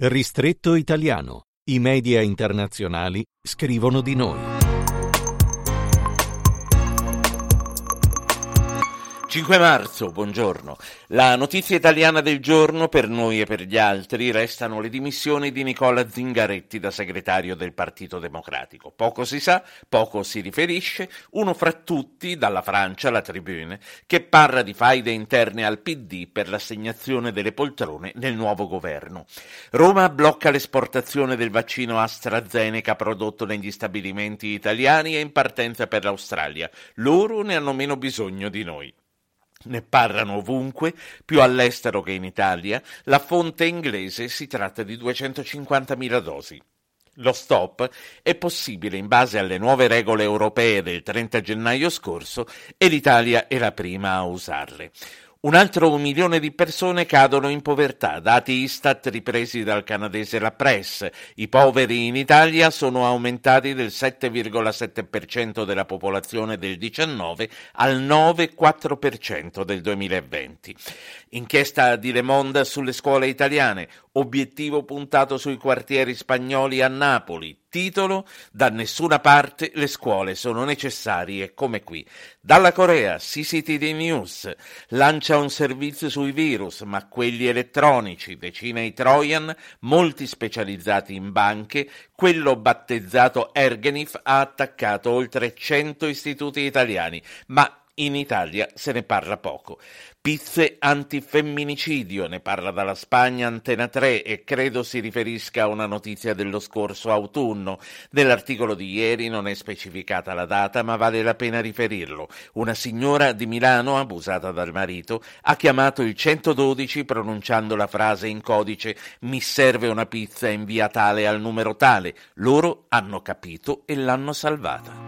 Ristretto italiano. I media internazionali scrivono di noi. 5 marzo, buongiorno. La notizia italiana del giorno per noi e per gli altri restano le dimissioni di Nicola Zingaretti da segretario del Partito Democratico. Poco si sa, poco si riferisce, uno fra tutti, dalla Francia, la Tribune, che parla di faide interne al PD per l'assegnazione delle poltrone nel nuovo governo. Roma blocca l'esportazione del vaccino AstraZeneca prodotto negli stabilimenti italiani e in partenza per l'Australia. Loro ne hanno meno bisogno di noi. Ne parlano ovunque, più all'estero che in Italia. La fonte inglese si tratta di 250.000 dosi. Lo stop è possibile in base alle nuove regole europee del 30 gennaio scorso e l'Italia è la prima a usarle. Un altro milione di persone cadono in povertà, dati Istat ripresi dal canadese La Presse. I poveri in Italia sono aumentati del 7,7% della popolazione del 19 al 9,4% del 2020. Inchiesta di Le Monde sulle scuole italiane, obiettivo puntato sui quartieri spagnoli a Napoli, Titolo Da nessuna parte le scuole sono necessarie come qui. Dalla Corea, CCTV News lancia un servizio sui virus, ma quelli elettronici, decine i Trojan, molti specializzati in banche, quello battezzato Ergenif ha attaccato oltre 100 istituti italiani, ma in Italia se ne parla poco. Pizze antifemminicidio, ne parla dalla Spagna Antena 3 e credo si riferisca a una notizia dello scorso autunno. Nell'articolo di ieri non è specificata la data, ma vale la pena riferirlo. Una signora di Milano, abusata dal marito, ha chiamato il 112 pronunciando la frase in codice mi serve una pizza in via tale al numero tale. Loro hanno capito e l'hanno salvata.